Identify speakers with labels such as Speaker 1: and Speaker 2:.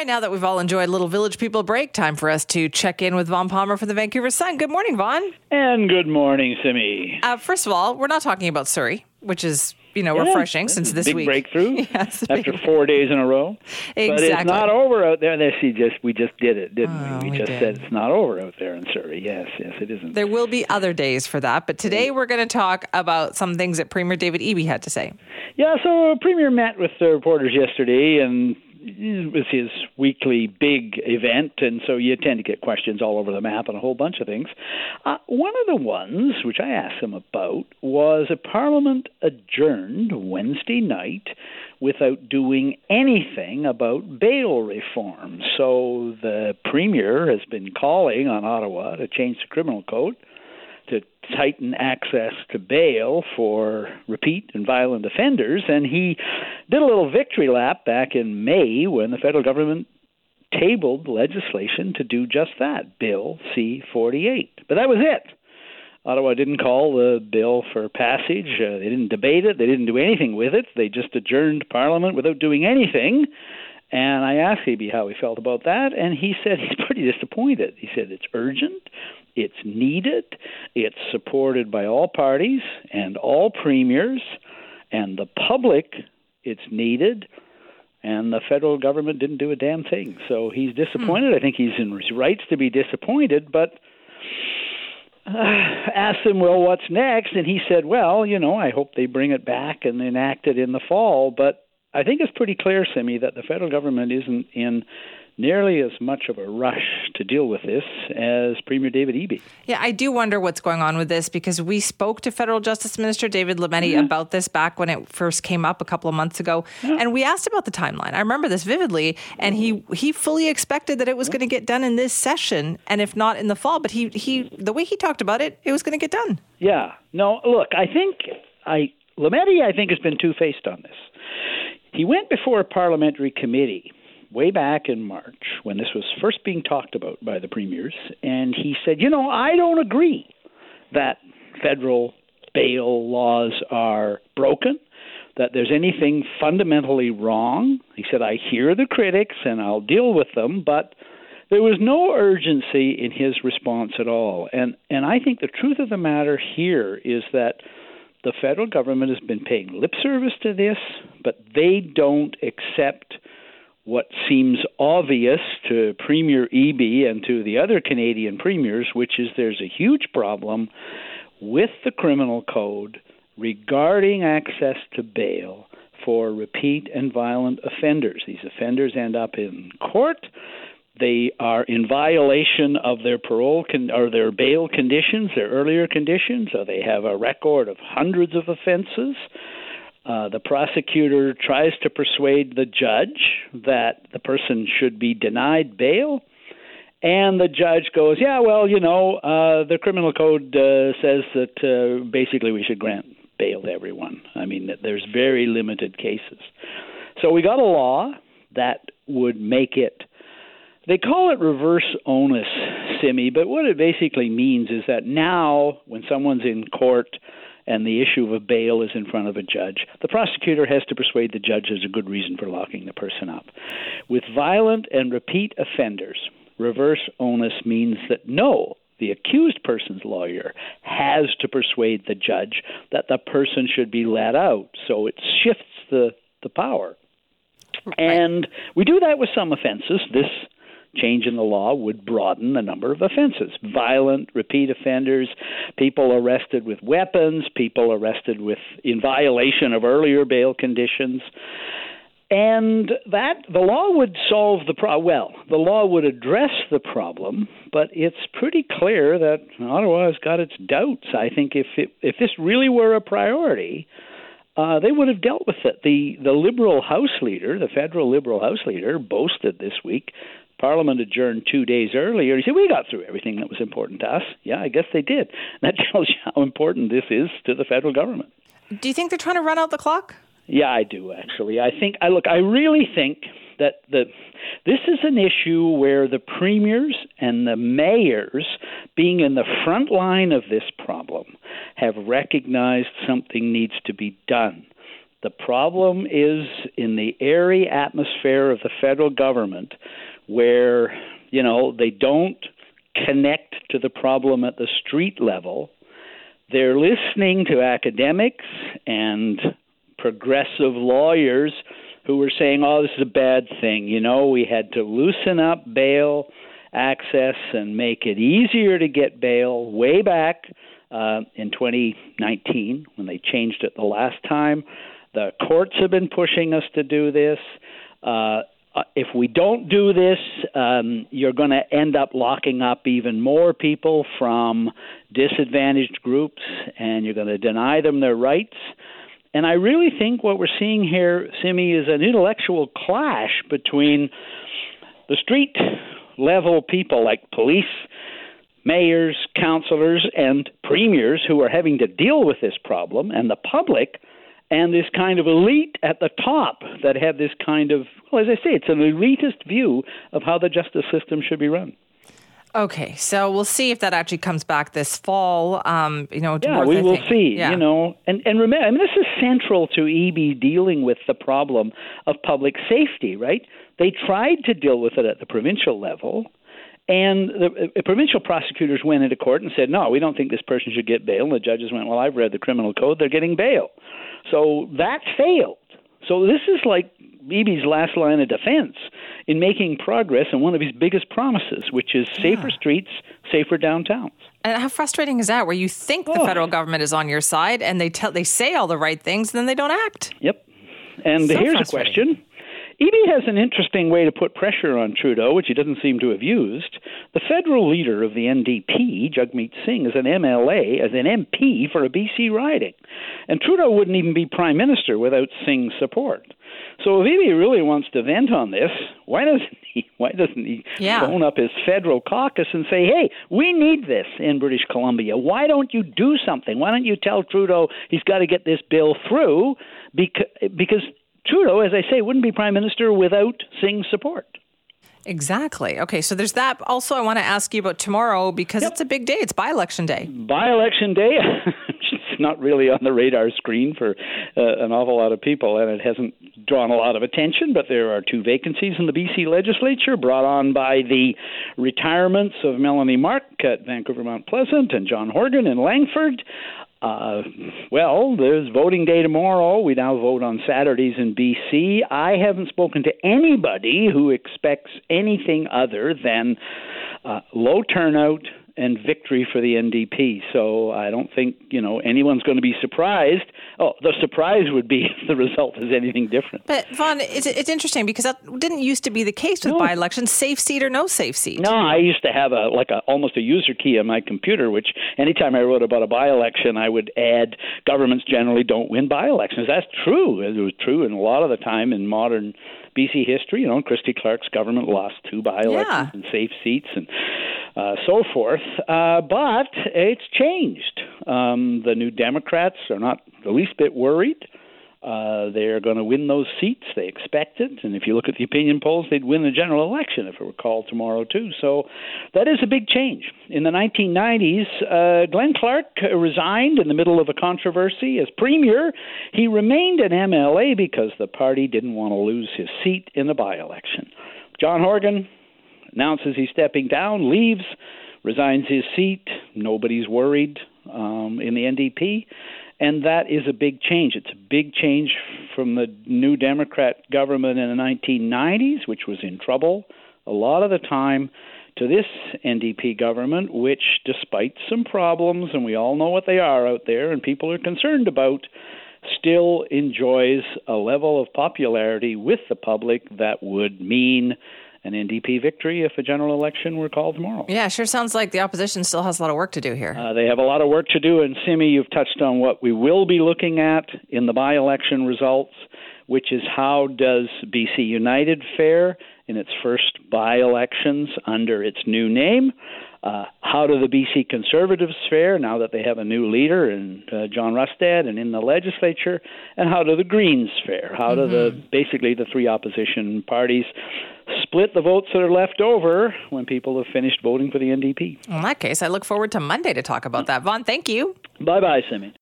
Speaker 1: Right now that we've all enjoyed a little Village People break, time for us to check in with Vaughn Palmer from the Vancouver Sun. Good morning, Vaughn.
Speaker 2: And good morning, Simi.
Speaker 1: Uh, first of all, we're not talking about Surrey, which is you know
Speaker 2: Yeah,
Speaker 1: refreshing since this
Speaker 2: big
Speaker 1: week.
Speaker 2: breakthrough
Speaker 1: Yes,
Speaker 2: after
Speaker 1: big-
Speaker 2: four days in a row. But it's not over out there. This we just we just did it, didn't
Speaker 1: Oh,
Speaker 2: we? We
Speaker 1: we
Speaker 2: just
Speaker 1: did.
Speaker 2: said it's not over out there in Surrey. Yes, yes, it isn't.
Speaker 1: There will be other days for that, but today we're going to talk about some things that Premier David Eby had to say.
Speaker 2: Yeah, so Premier met with the reporters yesterday, and it was his weekly big event, and so you tend to get questions all over the map on a whole bunch of things. Uh, one of the ones which I asked him about was a Parliament adjourned Wednesday night without doing anything about bail reform. So the Premier has been calling on Ottawa to change the criminal code to tighten access to bail for repeat and violent offenders. And he did a little victory lap back in May when the federal government tabled legislation to do just that Bill C 48. But that was it. Ottawa didn't call the bill for passage. Uh, they didn't debate it. They didn't do anything with it. They just adjourned Parliament without doing anything. And I asked Eby how he felt about that, and he said he's pretty disappointed. He said it's urgent, it's needed, it's supported by all parties and all premiers, and the public. It's needed, and the federal government didn't do a damn thing. So he's disappointed. I think he's in his rights to be disappointed, but uh, asked him, well, what's next? And he said, well, you know, I hope they bring it back and enact it in the fall. But I think it's pretty clear, Simi, that the federal government isn't in nearly as much of a rush to deal with this as Premier David Eby.
Speaker 1: Yeah, I do wonder what's going on with this because we spoke to Federal Justice Minister David Lametti about this back when it first came up a couple of months ago, and we asked about the timeline. I remember this vividly, and he he fully expected that it was going to get done in this session, and if not in the fall. But he he the way he talked about it, it was going to get done.
Speaker 2: Yeah. No, look, I think I Lametti I think has been two faced on this. He went before a parliamentary committee way back in March when this was first being talked about by the premiers, and he said, you know, I don't agree that federal bail laws are broken, that there's anything fundamentally wrong. He said, I hear the critics and I'll deal with them, but there was no urgency in his response at all. And and I think the truth of the matter here is that the federal government has been paying lip service to this, but they don't accept what seems obvious to Premier Eby and to the other Canadian premiers, which is there's a huge problem with the criminal code regarding access to bail for repeat and violent offenders. These offenders end up in court. They are in violation of their parole con- or their bail conditions, their earlier conditions. So they have a record of hundreds of offenses. Uh, the prosecutor tries to persuade the judge that the person should be denied bail. And the judge goes, Yeah, well, you know, uh, the criminal code uh, says that uh, basically we should grant bail to everyone. I mean, that there's very limited cases. So we got a law that would make it they call it reverse onus, Simi, but what it basically means is that now, when someone's in court and the issue of a bail is in front of a judge, the prosecutor has to persuade the judge there's a good reason for locking the person up. With violent and repeat offenders, reverse onus means that no, the accused person's lawyer has to persuade the judge that the person should be let out. So it shifts the, the power. Right. And we do that with some offenses. This change in the law would broaden the number of offenses. Violent, repeat offenders, people arrested with weapons, people arrested with in violation of earlier bail conditions. And that the law would solve the problem. Well, the law would address the problem, but it's pretty clear that Ottawa has got its doubts. I think if it, if this really were a priority, uh, they would have dealt with it. The the Liberal House leader, the federal Liberal House leader, boasted this week. Parliament adjourned two days earlier. He said, "We got through everything that was important to us." Yeah, I guess they did. That tells you how important this is to the federal government.
Speaker 1: Do you think they're trying to run out the clock?
Speaker 2: Yeah, I do actually. I think I look. I really think that the this is an issue where the premiers and the mayors, being in the front line of this problem, have recognized something needs to be done. The problem is in the airy atmosphere of the federal government where, you know, they don't connect to the problem at the street level. They're listening to academics and progressive lawyers who were saying, oh, this is a bad thing. You know, we had to loosen up bail access and make it easier to get bail way back uh, in 2019 when they changed it the last time. The courts have been pushing us to do this. Uh, uh if we don't do this, um, you're going to end up locking up even more people from disadvantaged groups, and you're going to deny them their rights. And I really think what we're seeing here, Simi, is an intellectual clash between the street level people like police, mayors, councilors, and premiers who are having to deal with this problem, and the public, and this kind of elite at the top that have this kind of, well, as I say, it's an elitist view of how the justice system should be run.
Speaker 1: Okay, so we'll see if that actually comes back this fall. Um, you know,
Speaker 2: yeah, we will see. Yeah. You know, and and remember, I mean, this is central to Eby dealing with the problem of public safety. Right? They tried to deal with it at the provincial level, and the, the provincial prosecutors went into court and said, "No, we don't think this person should get bail." And the judges went, "Well, I've read the criminal code; they're getting bail." So that failed. So this is like Eby's last line of defense in making progress on one of his biggest promises, which is safer yeah. streets, safer downtowns.
Speaker 1: And how frustrating is that? Where you think oh. the federal government is on your side, and they tell they say all the right things, and then they don't act.
Speaker 2: Yep. And so here's a question: Eby has an interesting way to put pressure on Trudeau, which he doesn't seem to have used. The federal leader of the NDP, Jagmeet Singh, is an MLA, as an MP for a BC riding. And Trudeau wouldn't even be prime minister without Singh's support. So if Eby really wants to vent on this, why doesn't he? Why doesn't he yeah. phone up his federal caucus and say, "Hey, we need this in British Columbia. Why don't you do something? Why don't you tell Trudeau he's got to get this bill through because because Trudeau, as I say, wouldn't be prime minister without Singh's support.
Speaker 1: Exactly. Okay, so there's that. Also, I want to ask you about tomorrow because yep. it's a big day. It's by election day.
Speaker 2: By election day. it's not really on the radar screen for uh, an awful lot of people, and it hasn't drawn a lot of attention. But there are two vacancies in the BC legislature brought on by the retirements of Melanie Mark at Vancouver Mount Pleasant and John Horgan in Langford. Uh, well, there's voting day tomorrow. We now vote on Saturdays in BC. I haven't spoken to anybody who expects anything other than uh, low turnout, and victory for the NDP. So I don't think you know anyone's going to be surprised. Oh, the surprise would be if the result is anything different.
Speaker 1: But Vaughn, it's, it's interesting because that didn't used to be the case with no. by-elections: safe seat or no safe seat.
Speaker 2: No, I used to have a like a almost a user key on my computer, which anytime I wrote about a by-election, I would add governments generally don't win by-elections. That's true. It was true, and a lot of the time in modern BC history, you know, Christy Clark's government lost two by-elections yeah. and safe seats and uh, so forth. Uh, but it's changed. Um, the new Democrats are not the least bit worried. Uh, they're going to win those seats. They expect it. And if you look at the opinion polls, they'd win the general election if it were called tomorrow, too. So that is a big change. In the 1990s, uh, Glenn Clark resigned in the middle of a controversy as premier. He remained an MLA because the party didn't want to lose his seat in the by election. John Horgan announces he's stepping down, leaves, resigns his seat. Nobody's worried um, in the NDP. And that is a big change. It's a big change from the new Democrat government in the 1990s, which was in trouble a lot of the time, to this NDP government, which, despite some problems, and we all know what they are out there and people are concerned about, still enjoys a level of popularity with the public that would mean an NDP victory if a general election were called tomorrow.
Speaker 1: Yeah, sure sounds like the opposition still has a lot of work to do here.
Speaker 2: Uh, they have a lot of work to do, and Simi, you've touched on what we will be looking at in the by election results, which is how does BC United fare in its first by elections under its new name? Uh, how do the BC Conservatives fare now that they have a new leader in uh, John Rustad and in the legislature? And how do the Greens fare? How mm-hmm. do the mm-hmm. basically the three opposition parties split the votes that are left over when people have finished voting for the NDP?
Speaker 1: In that case, I look forward to Monday to talk about that. Vaughn, thank you.
Speaker 2: Bye bye, Simi.